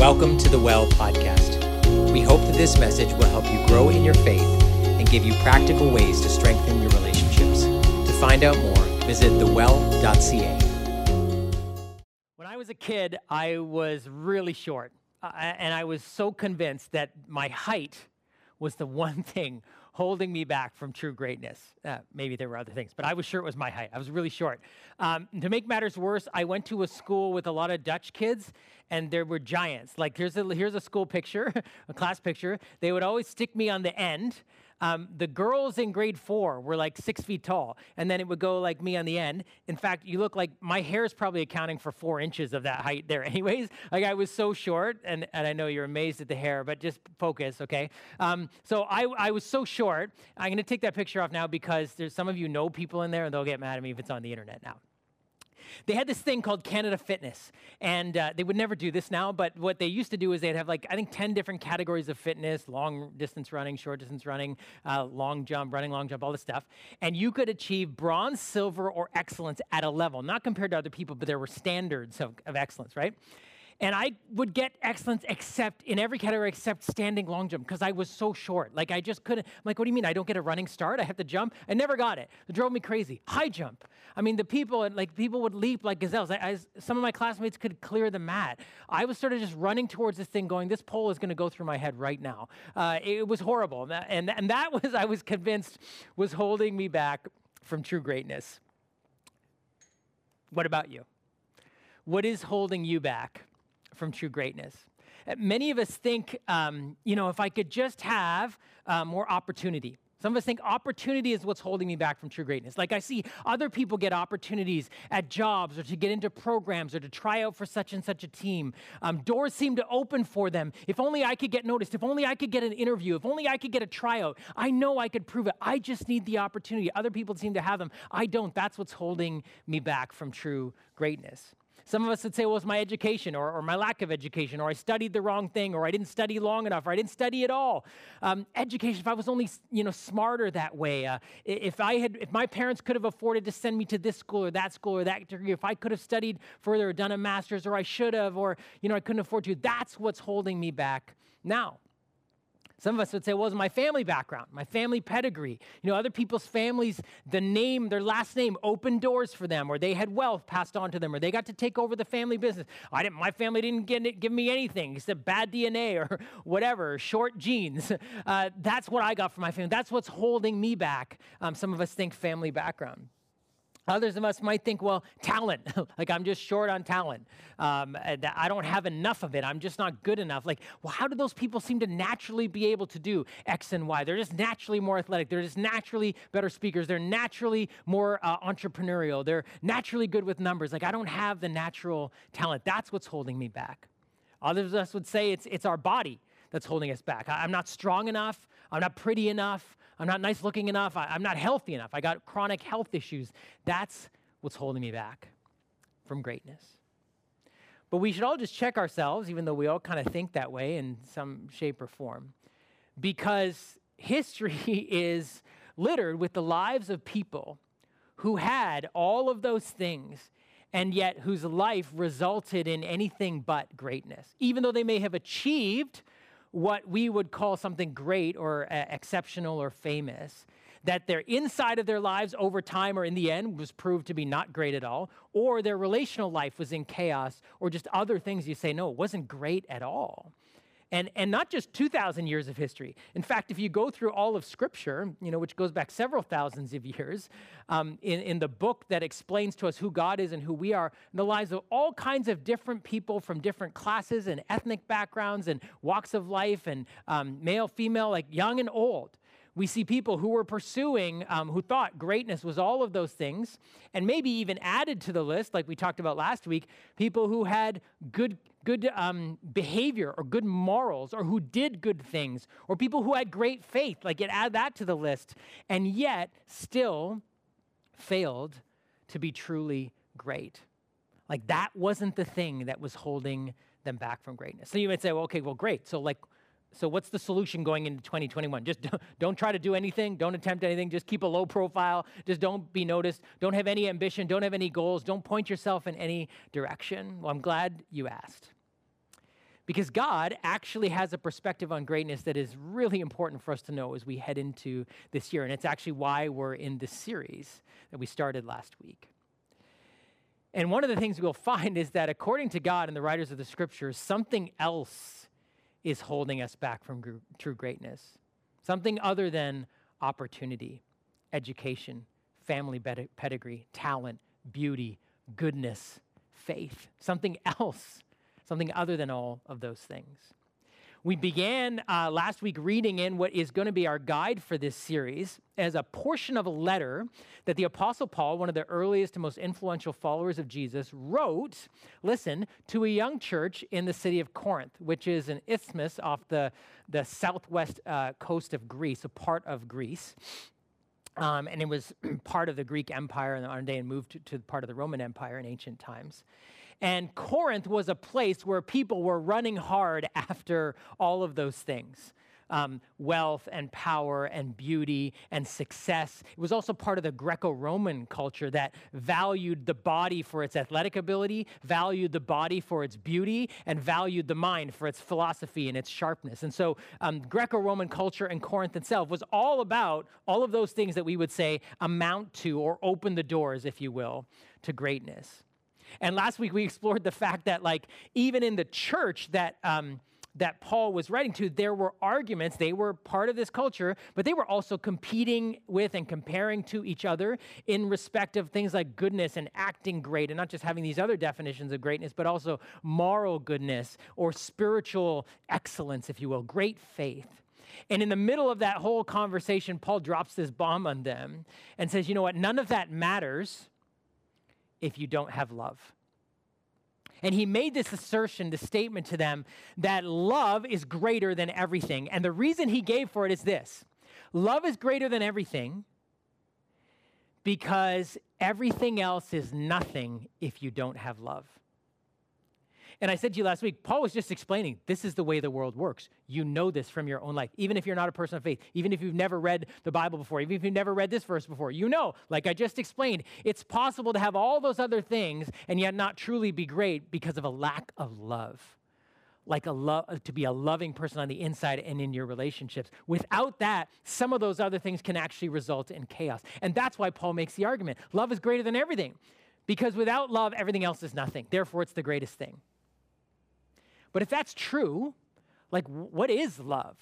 Welcome to the Well podcast. We hope that this message will help you grow in your faith and give you practical ways to strengthen your relationships. To find out more, visit thewell.ca. When I was a kid, I was really short. Uh, and I was so convinced that my height was the one thing holding me back from true greatness. Uh, maybe there were other things, but I was sure it was my height. I was really short. Um, to make matters worse, I went to a school with a lot of Dutch kids, and there were giants. Like here's a here's a school picture, a class picture. They would always stick me on the end. Um, the girls in grade four were like six feet tall, and then it would go like me on the end. In fact, you look like my hair is probably accounting for four inches of that height there, anyways. Like I was so short, and, and I know you're amazed at the hair, but just focus, okay? Um, so I, I was so short. I'm to take that picture off now because there's some of you know people in there, and they'll get mad at me if it's on the internet now. They had this thing called Canada Fitness, and uh, they would never do this now. But what they used to do is they'd have like I think ten different categories of fitness: long distance running, short distance running, uh, long jump, running long jump, all this stuff. And you could achieve bronze, silver, or excellence at a level, not compared to other people, but there were standards of, of excellence, right? And I would get excellence except in every category except standing long jump because I was so short. Like I just couldn't. I'm like, what do you mean? I don't get a running start? I have to jump? I never got it. It drove me crazy. High jump. I mean, the people like people would leap like gazelles. I, I, some of my classmates could clear the mat. I was sort of just running towards this thing, going, this pole is going to go through my head right now. Uh, it was horrible, and that, and, and that was I was convinced was holding me back from true greatness. What about you? What is holding you back from true greatness. Uh, many of us think, um, you know, if I could just have uh, more opportunity. Some of us think opportunity is what's holding me back from true greatness. Like I see other people get opportunities at jobs or to get into programs or to try out for such and such a team. Um, doors seem to open for them. If only I could get noticed. If only I could get an interview. If only I could get a tryout. I know I could prove it. I just need the opportunity. Other people seem to have them. I don't. That's what's holding me back from true greatness. Some of us would say, well, it's my education or, or, my lack of education, or I studied the wrong thing, or I didn't study long enough, or I didn't study at all. Um, education, if I was only you know, smarter that way, uh, if, I had, if my parents could have afforded to send me to this school or that school or that degree, if I could have studied further or done a master's, or I should have, or you know, I couldn't afford to, that's what's holding me back now. Some of us would say, well, it's my family background, my family pedigree. You know, other people's families, the name, their last name opened doors for them, or they had wealth passed on to them, or they got to take over the family business. I didn't, my family didn't get, give me anything except bad DNA or whatever, short genes. Uh, that's what I got from my family. That's what's holding me back. Um, some of us think family background. Others of us might think, well, talent, like I'm just short on talent. Um, I don't have enough of it. I'm just not good enough. Like, well, how do those people seem to naturally be able to do X and Y? They're just naturally more athletic. They're just naturally better speakers. They're naturally more uh, entrepreneurial. They're naturally good with numbers. Like, I don't have the natural talent. That's what's holding me back. Others of us would say it's, it's our body that's holding us back. I, I'm not strong enough. I'm not pretty enough. I'm not nice looking enough. I, am not healthy enough. I got chronic health issues. That's what's holding me back from greatness. But we should all just check ourselves, even though we all kind of think that way in some shape or form, because history is littered with the lives of people who had all of those things and yet whose life resulted in anything but greatness. Even though they may have achieved what we would call something great or uh, exceptional or famous, that their inside of their lives over time or in the end was proved to be not great at all, or their relational life was in chaos, or just other things you say, no, it wasn't great at all and, and not just 2,000 years of history. In fact, if you go through all of Scripture, you know, which goes back several thousands of years, um, in, in the book that explains to us who God is and who we are, in the lives of all kinds of different people from different classes and ethnic backgrounds and walks of life and um, male, female, like young and old. We see people who were pursuing, um, who thought greatness was all of those things, and maybe even added to the list, like we talked about last week, people who had good good um, behavior or good morals or who did good things or people who had great faith. Like it add that to the list, and yet still failed to be truly great. Like that wasn't the thing that was holding them back from greatness. So you might say, well, okay, well, great. So like, so what's the solution going into 2021? Just don't, don't try to do anything. Don't attempt anything. Just keep a low profile. Just don't be noticed. Don't have any ambition. Don't have any goals. Don't point yourself in any direction. Well, I'm glad you asked Because God actually has a perspective on greatness that is really important for us to know as we head into this year. And it's actually why we're in this series that we started last week. And one of the things we'll find is that according to God and the writers of the scriptures, something else is holding us back from gr- true greatness. Something other than opportunity, education, family pedigree, talent, beauty, goodness, faith. Something else something other than all of those things. We began uh, last week reading in what is going to be our guide for this series as a portion of a letter that the Apostle Paul, one of the earliest and most influential followers of Jesus, wrote, listen, to a young church in the city of Corinth, which is an isthmus off the, the southwest uh, coast of Greece, a part of Greece. Um, and it was part of the Greek Empire in the modern day and moved to, to part of the Roman Empire in ancient times. And Corinth was a place where people were running hard after all of those things. Um, wealth and power and beauty and success. It was also part of the Greco Roman culture that valued the body for its athletic ability, valued the body for its beauty, and valued the mind for its philosophy and its sharpness. And so, um, Greco Roman culture and Corinth itself was all about all of those things that we would say amount to or open the doors, if you will, to greatness. And last week we explored the fact that, like, even in the church that, um, that Paul was writing to, there were arguments. They were part of this culture, but they were also competing with and comparing to each other in respect of things like goodness and acting great, and not just having these other definitions of greatness, but also moral goodness or spiritual excellence, if you will, great faith. And in the middle of that whole conversation, Paul drops this bomb on them and says, You know what? None of that matters if you don't have love. And he made this assertion, this statement to them that love is greater than everything. And the reason he gave for it is this love is greater than everything because everything else is nothing if you don't have love. And I said to you last week, Paul was just explaining this is the way the world works. You know this from your own life. Even if you're not a person of faith, even if you've never read the Bible before, even if you've never read this verse before, you know, like I just explained, it's possible to have all those other things and yet not truly be great because of a lack of love. Like a love uh, to be a loving person on the inside and in your relationships. Without that, some of those other things can actually result in chaos. And that's why Paul makes the argument. Love is greater than everything. Because without love, everything else is nothing. Therefore, it's the greatest thing. But if that's true, like, what is love?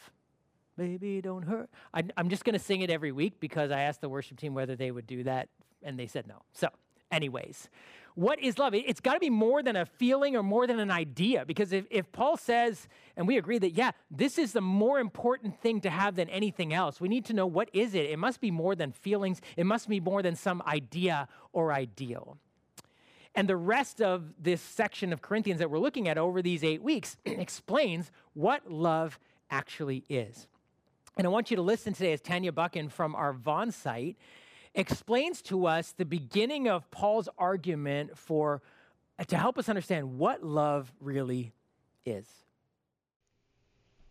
Baby, don't hurt. I, am just going to sing it every week because I asked the worship team whether they would do that, and they said no. So, anyways, what is love? It's got to be more than a feeling or more than an idea. Because if, if Paul says, and we agree that, yeah, this is the more important thing to have than anything else, we need to know what is it? It must be more than feelings, it must be more than some idea or ideal. And the rest of this section of Corinthians that we're looking at over these eight weeks explains what love actually is. And I want you to listen today as Tanya Buchan from our Vaughan site explains to us the beginning of Paul's argument for to help us understand what love really is.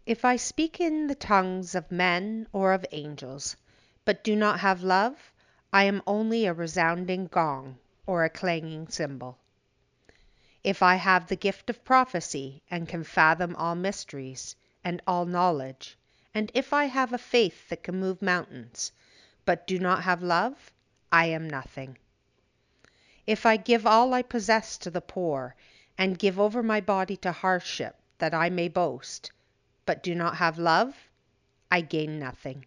If I speak in the tongues of men or of angels, but do not have love, I am only a resounding gong or a clanging cymbal. If I have the gift of prophecy and can fathom all mysteries and all knowledge, and if I have a faith that can move mountains, but do not have love, I am nothing. If I give all I possess to the poor, and give over my body to hardship that I may boast, but do not have love, I gain nothing.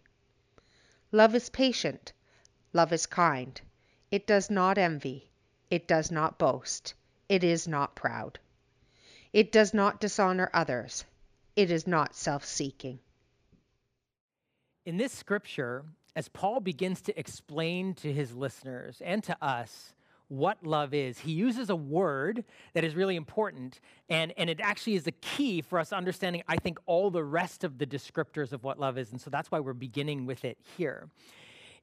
Love is patient, love is kind, it does not envy, it does not boast. It is not proud. It does not dishonor others. It is not self seeking. In this scripture, as Paul begins to explain to his listeners and to us what love is, he uses a word that is really important, and, and it actually is the key for us understanding, I think, all the rest of the descriptors of what love is. And so that's why we're beginning with it here.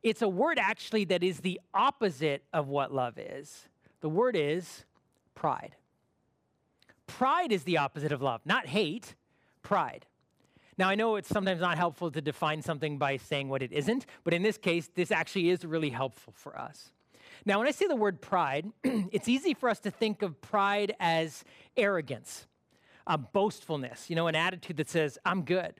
It's a word actually that is the opposite of what love is. The word is pride. Pride is the opposite of love, not hate, pride. Now, I know it's sometimes not helpful to define something by saying what it isn't, but in this case, this actually is really helpful for us. Now, when I say the word pride, it's easy for us to think of pride as arrogance. a boastfulness, you know, an attitude that says, I'm good.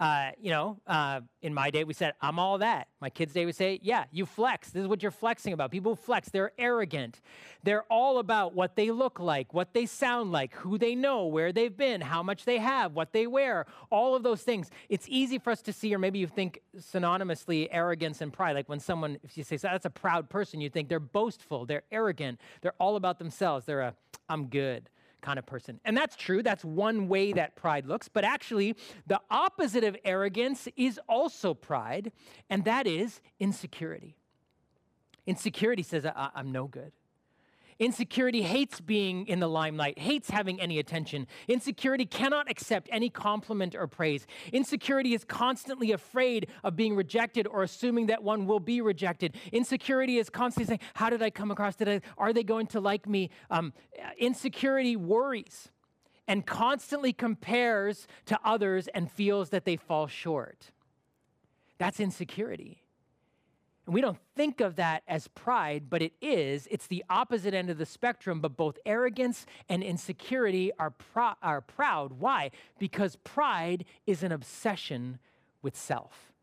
Uh, you know, uh, in my day, we said, I'm all that. My kids' day we say, Yeah, you flex. This is what you're flexing about. People flex. They're arrogant. They're all about what they look like, what they sound like, who they know, where they've been, how much they have, what they wear, all of those things. It's easy for us to see, or maybe you think synonymously arrogance and pride. Like when someone, if you say, That's a proud person, you think they're boastful, they're arrogant, they're all about themselves. They're a, I'm good kind of person. And that's true. That's one way that pride looks. But actually, the opposite of arrogance is also pride, and that is insecurity. Insecurity says, I- am no good. Insecurity hates being in the limelight, hates having any attention. Insecurity cannot accept any compliment or praise. Insecurity is constantly afraid of being rejected or assuming that one will be rejected. Insecurity is constantly saying, How did I come across? Did I, are they going to like me? Um, insecurity worries and constantly compares to others and feels that they fall short. That's insecurity. And we don't think of that as pride, but it is. It's the opposite end of the spectrum, but both arrogance and insecurity are, are proud. Why? Because pride is an obsession with self.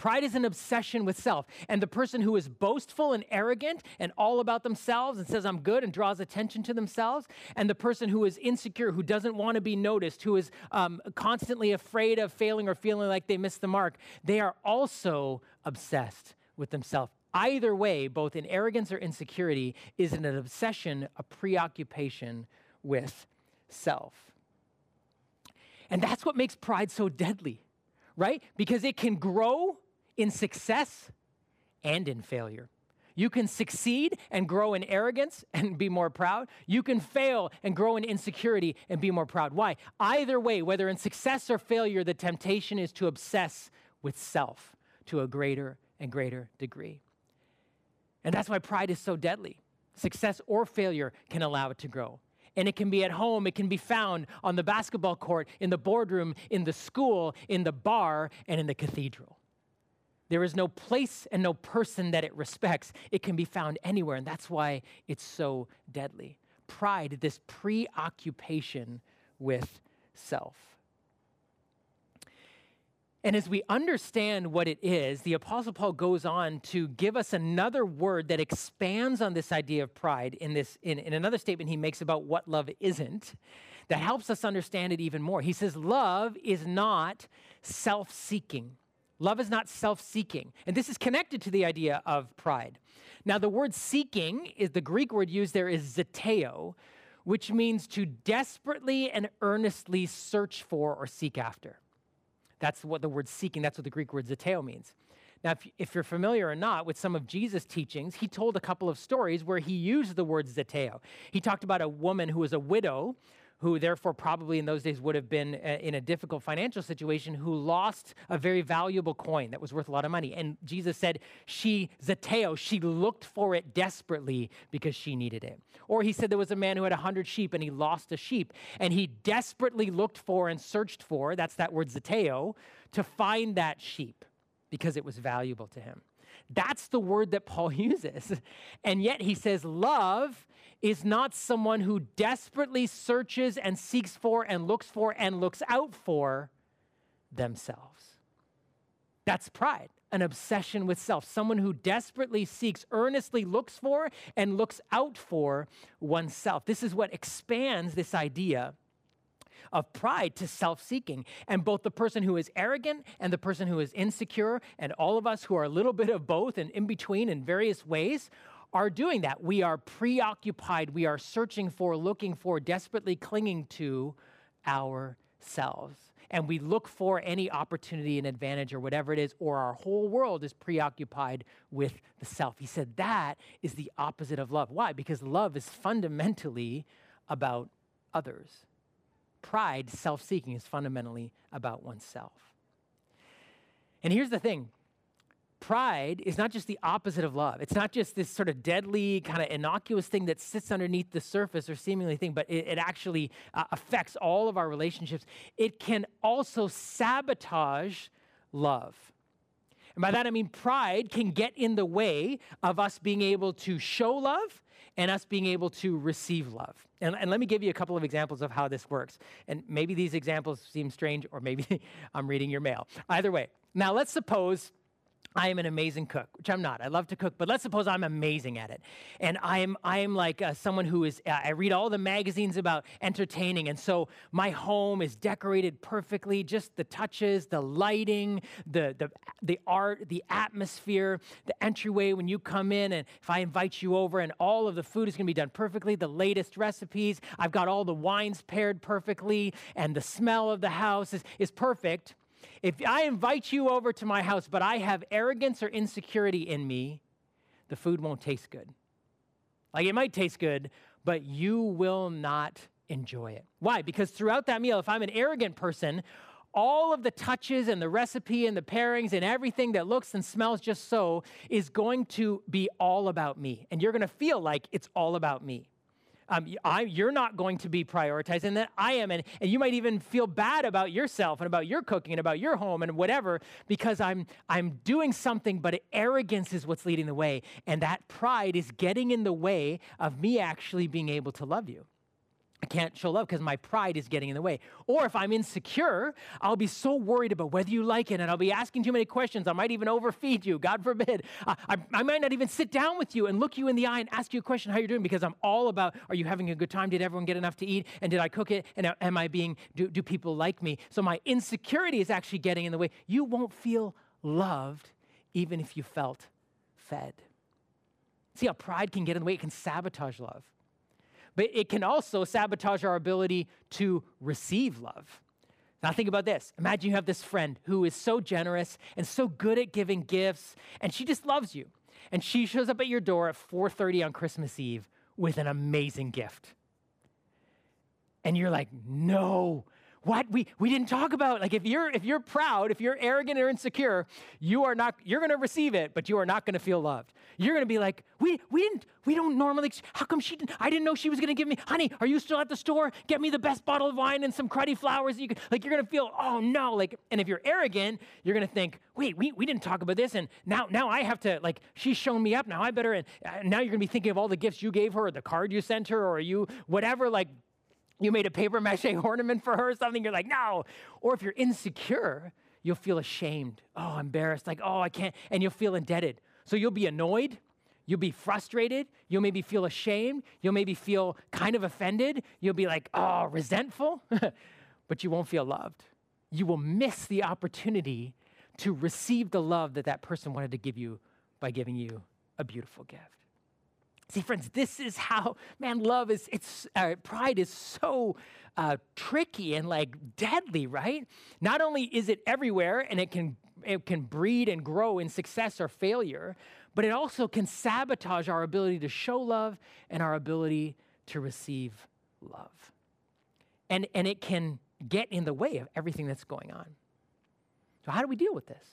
Pride is an obsession with self. And the person who is boastful and arrogant and all about themselves and says, I'm good and draws attention to themselves, and the person who is insecure, who doesn't want to be noticed, who is um, constantly afraid of failing or feeling like they missed the mark, they are also obsessed with themselves. Either way, both in arrogance or insecurity, is an obsession, a preoccupation with self. And that's what makes pride so deadly, right? Because it can grow in success and in failure. You can succeed and grow in arrogance and be more proud. You can fail and grow in insecurity and be more proud. Why? Either way, whether in success or failure, the temptation is to obsess with self to a greater and greater degree. And that's why pride is so deadly. Success or failure can allow it to grow. And it can be at home, it can be found on the basketball court, in the boardroom, in the school, in the bar, and in the cathedral. There is no place and no person that it respects. It can be found anywhere, and that's why it's so deadly. Pride, this preoccupation with self. And as we understand what it is, the Apostle Paul goes on to give us another word that expands on this idea of pride in, this, in, in another statement he makes about what love isn't, that helps us understand it even more. He says, Love is not self seeking. Love is not self seeking. And this is connected to the idea of pride. Now, the word seeking is the Greek word used there is zeteo, which means to desperately and earnestly search for or seek after. That's what the word seeking, that's what the Greek word zeteo means. Now, if, if, you're familiar or not with some of Jesus' teachings, he told a couple of stories where he used the word zeteo. He talked about a woman who was a widow who therefore probably in those days would have been uh, in a difficult financial situation, who lost a very valuable coin that was worth a lot of money. And Jesus said, she, zeteo, she looked for it desperately because she needed it. Or he said there was a man who had a hundred sheep and he lost a sheep. And he desperately looked for and searched for, that's that word zeteo, to find that sheep because it was valuable to him. That's the word that Paul uses. And yet he says, love is not someone who desperately searches and seeks for and looks for and looks out for themselves. That's pride, an obsession with self, someone who desperately seeks, earnestly looks for, and looks out for oneself. This is what expands this idea of pride to self seeking. And both the person who is arrogant and the person who is insecure, and all of us who are a little bit of both and in between in various ways, are doing that. We are preoccupied. We are searching for, looking for, desperately clinging to ourselves. And we look for any opportunity and advantage or whatever it is, or our whole world is preoccupied with the self. He said that is the opposite of love. Why? Because love is fundamentally about others. Pride, self seeking, is fundamentally about oneself. And here's the thing pride is not just the opposite of love. It's not just this sort of deadly, kind of innocuous thing that sits underneath the surface or seemingly thing, but it, it actually uh, affects all of our relationships. It can also sabotage love. And by that I mean pride can get in the way of us being able to show love and us being able to receive love. And, and, let me give you a couple of examples of how this works. And maybe these examples seem strange, or maybe I'm reading your mail. Either way. Now, let's suppose I am an amazing cook, which I'm not. I love to cook, but let's suppose I'm amazing at it. And I'm, I'm like uh, someone who is, uh, I read all the magazines about entertaining. And so my home is decorated perfectly, just the touches, the lighting, the, the, the art, the atmosphere, the entryway when you come in. And if I invite you over, and all of the food is going to be done perfectly, the latest recipes, I've got all the wines paired perfectly, and the smell of the house is, is perfect. If I invite you over to my house, but I have arrogance or insecurity in me, the food won't taste good. Like it might taste good, but you will not enjoy it. Why? Because throughout that meal, if I'm an arrogant person, all of the touches and the recipe and the pairings and everything that looks and smells just so is going to be all about me. And you're going to feel like it's all about me um, you're not going to be prioritized, and that I am. And, and you might even feel bad about yourself and about your cooking and about your home and whatever because I'm, I'm doing something, but arrogance is what's leading the way. And that pride is getting in the way of me actually being able to love you. I can't show love because my pride is getting in the way. Or if I'm insecure, I'll be so worried about whether you like it and I'll be asking too many questions. I might even overfeed you, God forbid. I, I, I, might not even sit down with you and look you in the eye and ask you a question how you're doing because I'm all about are you having a good time? Did everyone get enough to eat? And did I cook it? And uh, am I being, do, do people like me? So my insecurity is actually getting in the way. You won't feel loved even if you felt fed. See how pride can get in the way? It can sabotage love but it can also sabotage our ability to receive love. Now think about this. Imagine you have this friend who is so generous and so good at giving gifts and she just loves you. And she shows up at your door at 4:30 on Christmas Eve with an amazing gift. And you're like, "No, what? We we didn't talk about like if you're if you're proud if you're arrogant or insecure you are not you're going to receive it but you are not going to feel loved. You're going to be like we we didn't we don't normally how come she didn't i didn't know she was going to give me honey are you still at the store? Get me the best bottle of wine and some cruddy flowers you can like you're going to feel oh no like and if you're arrogant you're going to think wait we, we didn't talk about this and now now i have to like she's shown me up now i better and uh, now you're going to be thinking of all the gifts you gave her or the card you sent her or you whatever like you made a paper mache ornament for her or something, you're like, no. Or if you're insecure, you'll feel ashamed. Oh, embarrassed, like, oh, I can't. And you'll feel indebted. So you'll be annoyed. You'll be frustrated. You'll maybe feel ashamed. You'll maybe feel kind of offended. You'll be like, oh, resentful. but you won't feel loved. You will miss the opportunity to receive the love that that person wanted to give you by giving you a beautiful gift. See, friends, this is how, man, love is, it's, uh, pride is so uh, tricky and like deadly, right? Not only is it everywhere and it can, it can breed and grow in success or failure, but it also can sabotage our ability to show love and our ability to receive love. And, and it can get in the way of everything that's going on. So, how do we deal with this?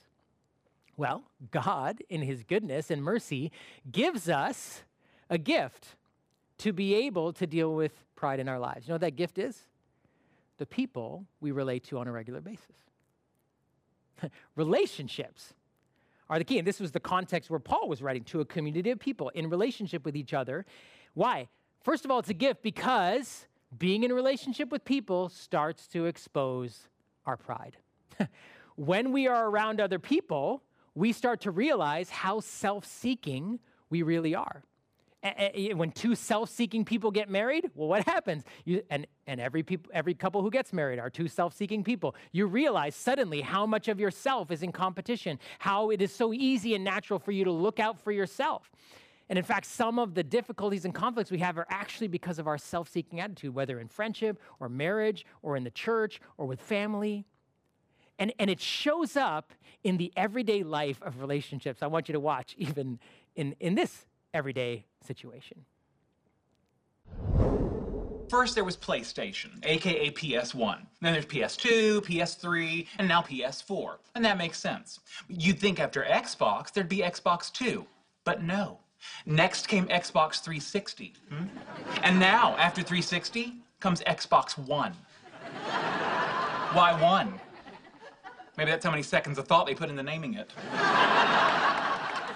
Well, God, in His goodness and mercy, gives us a gift to be able to deal with pride in our lives. You know what that gift is? The people we relate to on a regular basis. Relationships are the key. And this was the context where Paul was writing to a community of people in relationship with each other. Why? First of all, it's a gift because being in relationship with people starts to expose our pride. when we are around other people, we start to realize how self seeking we really are when two self-seeking people get married well what happens? You, and, and every, people, every couple who gets married are two self-seeking people. You realize suddenly how much of yourself is in competition how it is so easy and natural for you to look out for yourself. And in fact some of the difficulties and conflicts we have are actually because of our self-seeking attitude whether in friendship or marriage or in the church or with family. And, and it shows up in the everyday life of relationships. I want you to watch even in, in this everyday situation. First, there was PlayStation, aka PS1. Then there's PS2, PS3, and now PS4. And that makes sense. You'd think after Xbox, there'd be Xbox 2. But no. Next came Xbox 360. Hmm? And now, after 360, comes Xbox One. Why one? Maybe that's how many seconds of thought they put into naming it.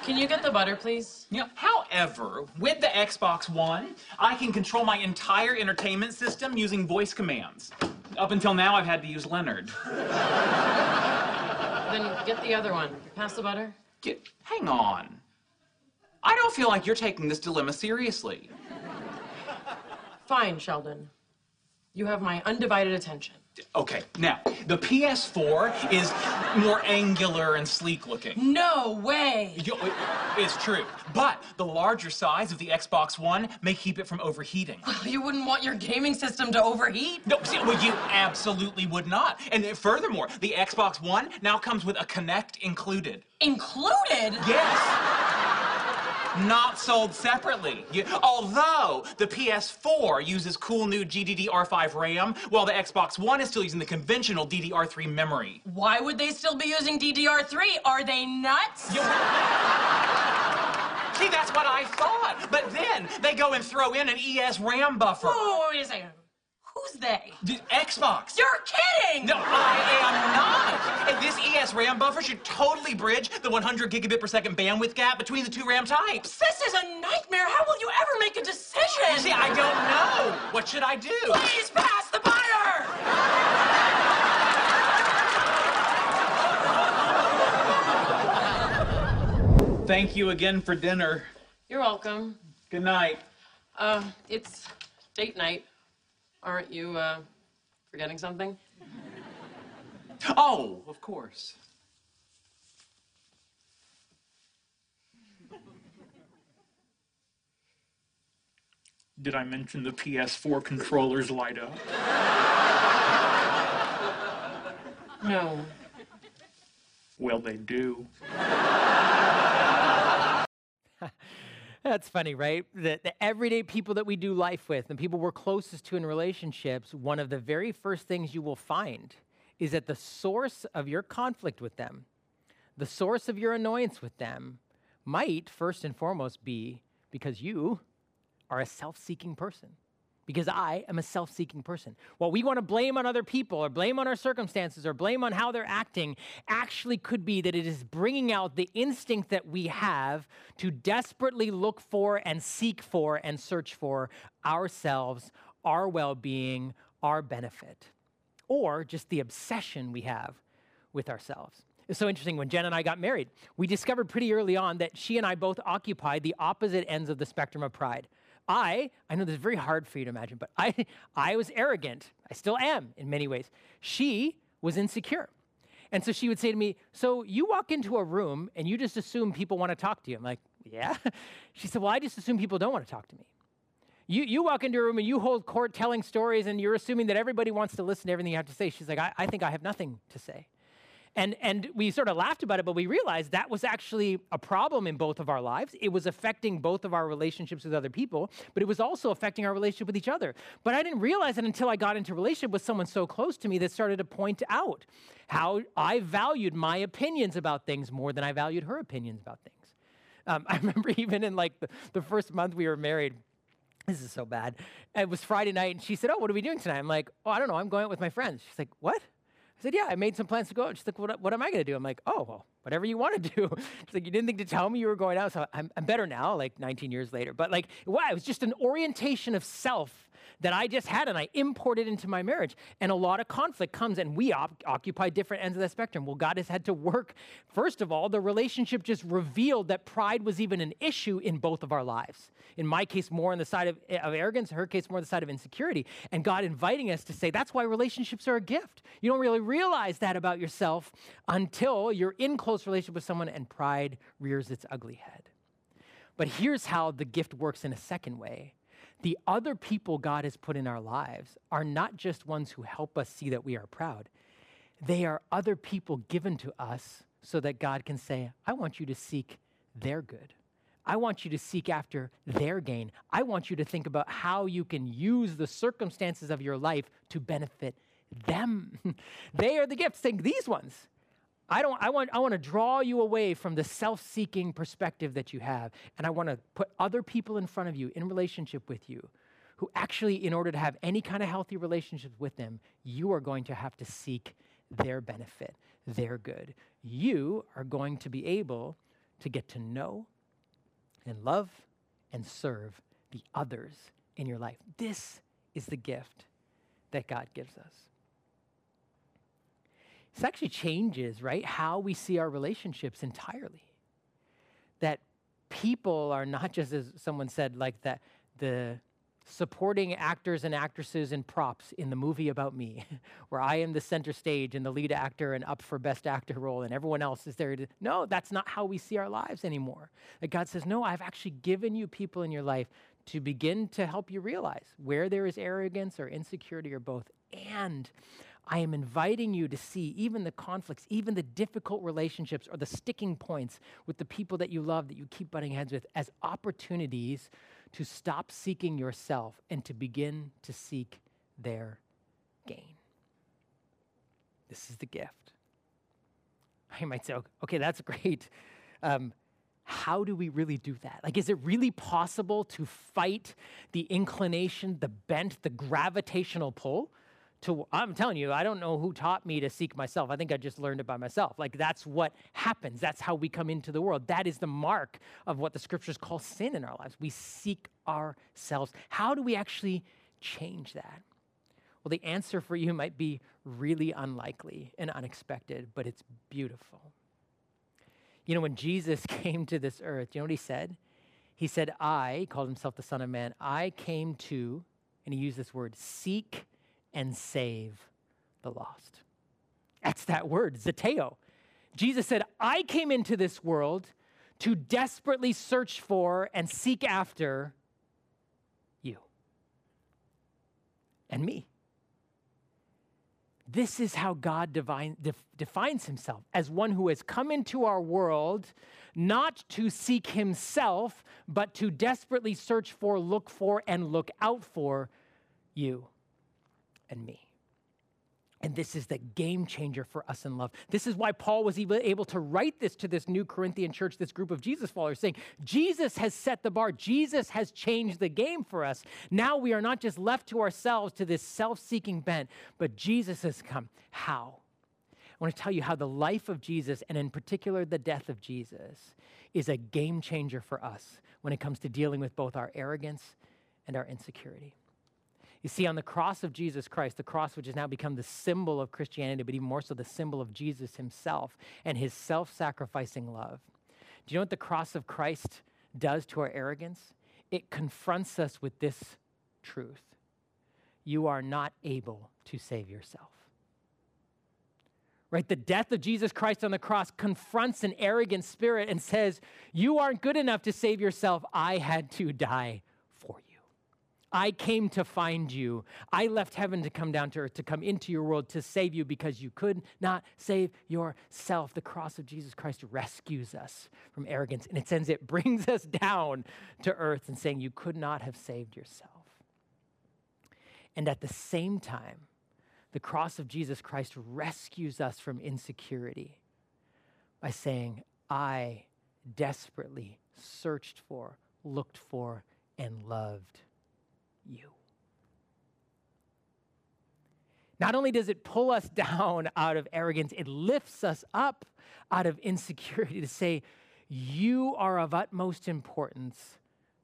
Can you get the butter, please? Know, however, with the Xbox One, I can control my entire entertainment system using voice commands. Up until now, I've had to use Leonard. Then get the other one. Pass the butter. Get, hang on. I don't feel like you're taking this dilemma seriously. Fine, Sheldon. You have my undivided attention. Okay, now, the PS4 is more angular and sleek looking. No way! You- it- It's true. But the larger size of the Xbox One may keep it from overheating. Well, You wouldn't want your gaming system to overheat? No, see, well, you absolutely would not. And furthermore, the Xbox One now comes with a Kinect included. Included? Yes. Not sold separately. You- although the PS4 uses cool new GDDR5 RAM, while the Xbox One is still using the conventional DDR3 memory. Why would they still be using DDR3? Are they nuts? See, that's what I thought. But then they go and throw in an eSRAM buffer. Whoa, wait a second. Who's they? Xbox. You're kidding! No, I am not. eSRAM buffer should totally bridge the 100 gigabit per second bandwidth gap between the two RAM types. This is a nightmare. How will you ever make a decision? You see, I don't know. What should I do? Please pass the butter! Thank you again for dinner. You're welcome. Good night. Uh, it's date night. Aren't you, uh, forgetting something? Oh, of course. Did I mention the PS4 controllers light up? No. Well, they do. That's funny, right? The, the everyday people that we do life with, the people we're closest to in relationships, one of the very first things you will find is that the source of your conflict with them, the source of your annoyance with them, might first and foremost be because you are a self seeking person. Because I am a self seeking person. What we want to blame on other people or blame on our circumstances or blame on how they're acting actually could be that it is bringing out the instinct that we have to desperately look for and seek for and search for ourselves, our well being, our benefit, or just the obsession we have with ourselves. It's so interesting. When Jen and I got married, we discovered pretty early on that she and I both occupied the opposite ends of the spectrum of pride. I, I know this is very hard for you to imagine, but I, I was arrogant. I still am in many ways. She was insecure. And so she would say to me, So you walk into a room and you just assume people want to talk to you. I'm like, Yeah. She said, Well, I just assume people don't want to talk to me. You, you walk into a room and you hold court telling stories and you're assuming that everybody wants to listen to everything you have to say. She's like, I, I think I have nothing to say. And, and we sort of laughed about it, but we realized that was actually a problem in both of our lives. It was affecting both of our relationships with other people, but it was also affecting our relationship with each other. But I didn't realize it until I got into a relationship with someone so close to me that started to point out how I valued my opinions about things more than I valued her opinions about things. Um, I remember even in like the, the first month we were married, this is so bad. It was Friday night, and she said, "Oh, what are we doing tonight?" I'm like, "Oh, I don't know. I'm going out with my friends." She's like, "What?" I said, "Yeah, I made some plans to go out." She's like, "What, what am I going to do?" I'm like, "Oh, well, whatever you want to do." She's like, "You didn't think to tell me you were going out." So I'm, I'm better now, like 19 years later. But like, wow, it was just an orientation of self that I just had, and I imported into my marriage. And a lot of conflict comes, and we op- occupy different ends of the spectrum. Well, God has had to work. First of all, the relationship just revealed that pride was even an issue in both of our lives. In my case, more on the side of, of arrogance, her case, more on the side of insecurity. And God inviting us to say, that's why relationships are a gift. You don't really realize that about yourself until you're in close relationship with someone and pride rears its ugly head. But here's how the gift works in a second way the other people God has put in our lives are not just ones who help us see that we are proud, they are other people given to us so that God can say, I want you to seek their good. I want you to seek after their gain. I want you to think about how you can use the circumstances of your life to benefit them. they are the gifts. Think these ones. I don't I want I want to draw you away from the self-seeking perspective that you have and I want to put other people in front of you in relationship with you who actually in order to have any kind of healthy relationship with them you are going to have to seek their benefit, their good. You are going to be able to get to know and love and serve the others in your life. This is the gift that God gives us. This actually changes, right, how we see our relationships entirely. That people are not just, as someone said, like that, the supporting actors and actresses and props in the movie about me, where I am the center stage and the lead actor and up for best actor role, and everyone else is there to. No, that's not how we see our lives anymore. That God says, No, I've actually given you people in your life to begin to help you realize where there is arrogance or insecurity or both. And I am inviting you to see even the conflicts, even the difficult relationships or the sticking points with the people that you love that you keep butting heads with as opportunities to stop seeking yourself and to begin to seek their gain. This is the gift. You might say, okay, that's great. Um, how do we really do that? Like, is it really possible to fight the inclination, the bent, the gravitational pull? To, I'm telling you, I don't know who taught me to seek myself. I think I just learned it by myself. Like, that's what happens. That's how we come into the world. That is the mark of what the scriptures call sin in our lives. We seek ourselves. How do we actually change that? Well, the answer for you might be really unlikely and unexpected, but it's beautiful. You know, when Jesus came to this earth, you know what he said? He said, I, he called himself the Son of Man, I came to, and he used this word, seek and save the lost. That's that word, zeteo. Jesus said, I came into this world to desperately search for and seek after you and me. This is how God divine, def, defines himself as one who has come into our world not to seek himself, but to desperately search for, look for, and look out for you and me. And this is the game changer for us in love. This is why Paul was even able to write this to this new Corinthian church, this group of Jesus followers, saying, Jesus has set the bar. Jesus has changed the game for us. Now we are not just left to ourselves to this self seeking bent, but Jesus has come. How? I want to tell you how the life of Jesus, and in particular the death of Jesus, is a game changer for us when it comes to dealing with both our arrogance and our insecurity. You see, on the cross of Jesus Christ, the cross which has now become the symbol of Christianity, but even more so the symbol of Jesus himself and his self sacrificing love. Do you know what the cross of Christ does to our arrogance? It confronts us with this truth you are not able to save yourself. Right? The death of Jesus Christ on the cross confronts an arrogant spirit and says, You aren't good enough to save yourself. I had to die I came to find you. I left heaven to come down to earth, to come into your world to save you because you could not save yourself. The cross of Jesus Christ rescues us from arrogance, and it sends it brings us down to earth and saying, You could not have saved yourself. And at the same time, the cross of Jesus Christ rescues us from insecurity by saying, I desperately searched for, looked for, and loved you. Not only does it pull us down out of arrogance, it lifts us up out of insecurity to say, You are of utmost importance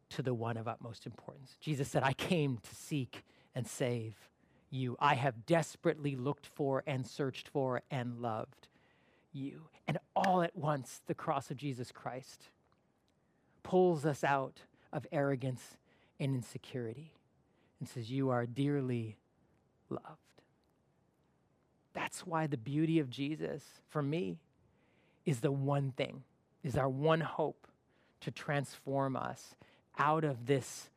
to the one of utmost importance. Jesus said, I came to seek and save you. I have desperately looked for and searched for and loved you. And all at once, the cross of Jesus Christ pulls us out of arrogance and insecurity and says, You are dearly loved. That's why the beauty of Jesus, for me, is the one thing, is our one hope to transform us out of this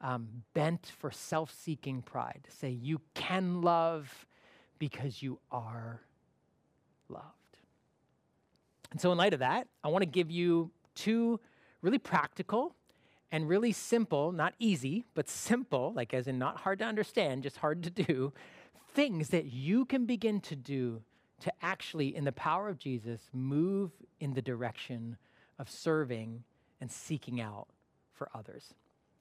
um, bent for self seeking pride. To say, You can love because you are loved. And so, in light of that, I want to give you two really practical and really simple, not easy, but simple, like as in not hard to understand, just hard to do, things that you can begin to do to actually, in the power of Jesus, move in the direction of serving and seeking out for others.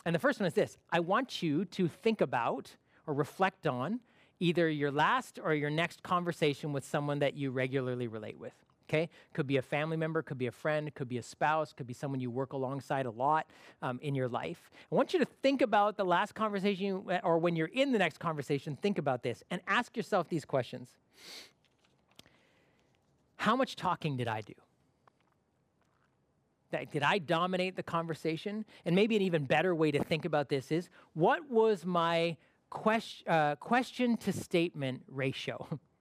And the first one is this I want you to think about or reflect on either your last or your next conversation with someone that you regularly relate with. Okay? Could be a family member, could be a friend, could be a spouse, could be someone you work alongside a lot um, in your life. I want you to think about the last conversation, or when you're in the next conversation, think about this and ask yourself these questions How much talking did I do? Did I dominate the conversation? And maybe an even better way to think about this is what was my uh, question to statement ratio?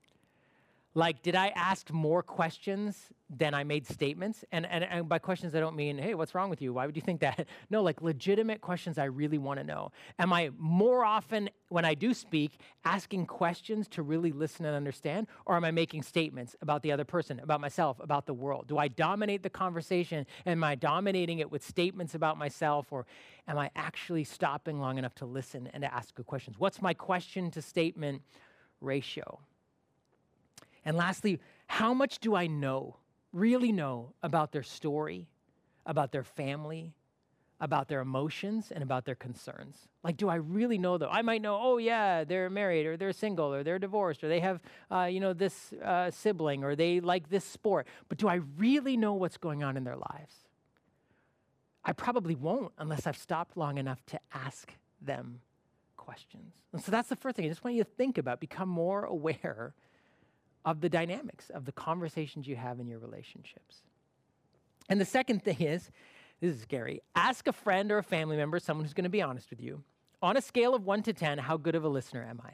Like, did I ask more questions than I made statements? And, and, and, by questions, I don't mean, hey, what's wrong with you? Why would you think that? No, like legitimate questions I really want to know. Am I more often, when I do speak, asking questions to really listen and understand? Or am I making statements about the other person, about myself, about the world? Do I dominate the conversation? Am I dominating it with statements about myself? Or am I actually stopping long enough to listen and to ask good questions? What's my question to statement ratio? And lastly, how much do I know, really know about their story, about their family, about their emotions, and about their concerns? Like, do I really know them? I might know, oh, yeah, they're married, or they're single, or they're divorced, or they have, uh, you know, this uh, sibling, or they like this sport. But do I really know what's going on in their lives? I probably won't unless I've stopped long enough to ask them questions. And so that's the first thing. I just want you to think about, become more aware of the dynamics of the conversations you have in your relationships. And the second thing is this is scary ask a friend or a family member, someone who's going to be honest with you, on a scale of one to 10, how good of a listener am I?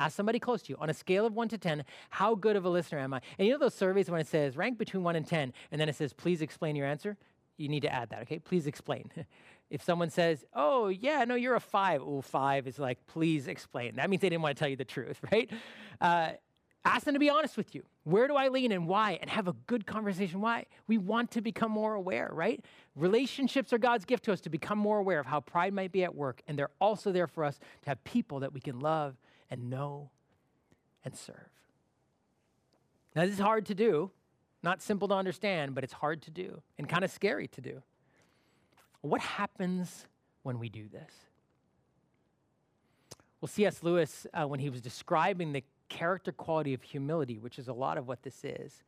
Ask somebody close to you on a scale of one to 10, how good of a listener am I? And you know those surveys when it says rank between one and 10, and then it says, please explain your answer? You need to add that, okay? Please explain. if someone says, oh, yeah, no, you're a five, oh, five is like, please explain. That means they didn't want to tell you the truth, right? Uh, Ask them to be honest with you. Where do I lean and why? And have a good conversation. Why? We want to become more aware, right? Relationships are God's gift to us to become more aware of how pride might be at work. And they're also there for us to have people that we can love and know and serve. Now, this is hard to do, not simple to understand, but it's hard to do and kind of scary to do. What happens when we do this? Well, C.S. Lewis, uh, when he was describing the character quality of humility, which is a lot of what this is.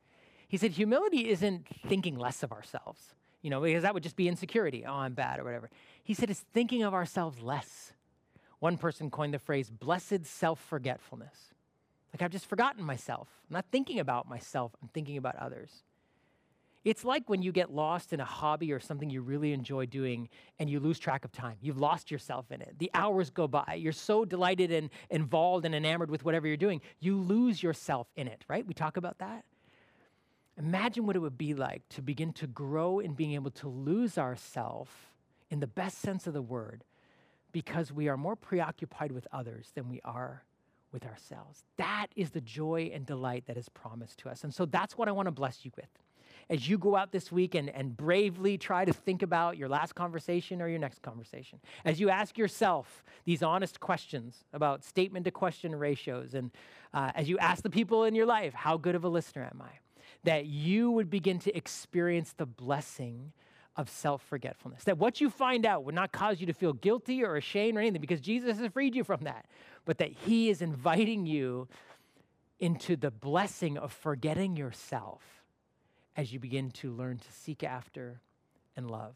He said, humility isn't thinking less of ourselves, you know, because that would just be insecurity. Oh, I'm bad or whatever. He said, it's thinking of ourselves less. One person coined the phrase blessed self forgetfulness. Like, I've just forgotten myself. I'm not thinking about myself, I'm thinking about others. It's like when you get lost in a hobby or something you really enjoy doing and you lose track of time. You've lost yourself in it. The hours go by. You're so delighted and involved and enamored with whatever you're doing, you lose yourself in it, right? We talk about that. Imagine what it would be like to begin to grow in being able to lose ourselves in the best sense of the word because we are more preoccupied with others than we are with ourselves. That is the joy and delight that is promised to us. And so that's what I want to bless you with as you go out this week and, and bravely try to think about your last conversation or your next conversation, as you ask yourself these honest questions about statement to question ratios, and uh, as you ask the people in your life, how good of a listener am I? That you would begin to experience the blessing of self forgetfulness. That what you find out would not cause you to feel guilty or ashamed or anything because Jesus has freed you from that, but that He is inviting you into the blessing of forgetting yourself as you begin to learn to seek after and love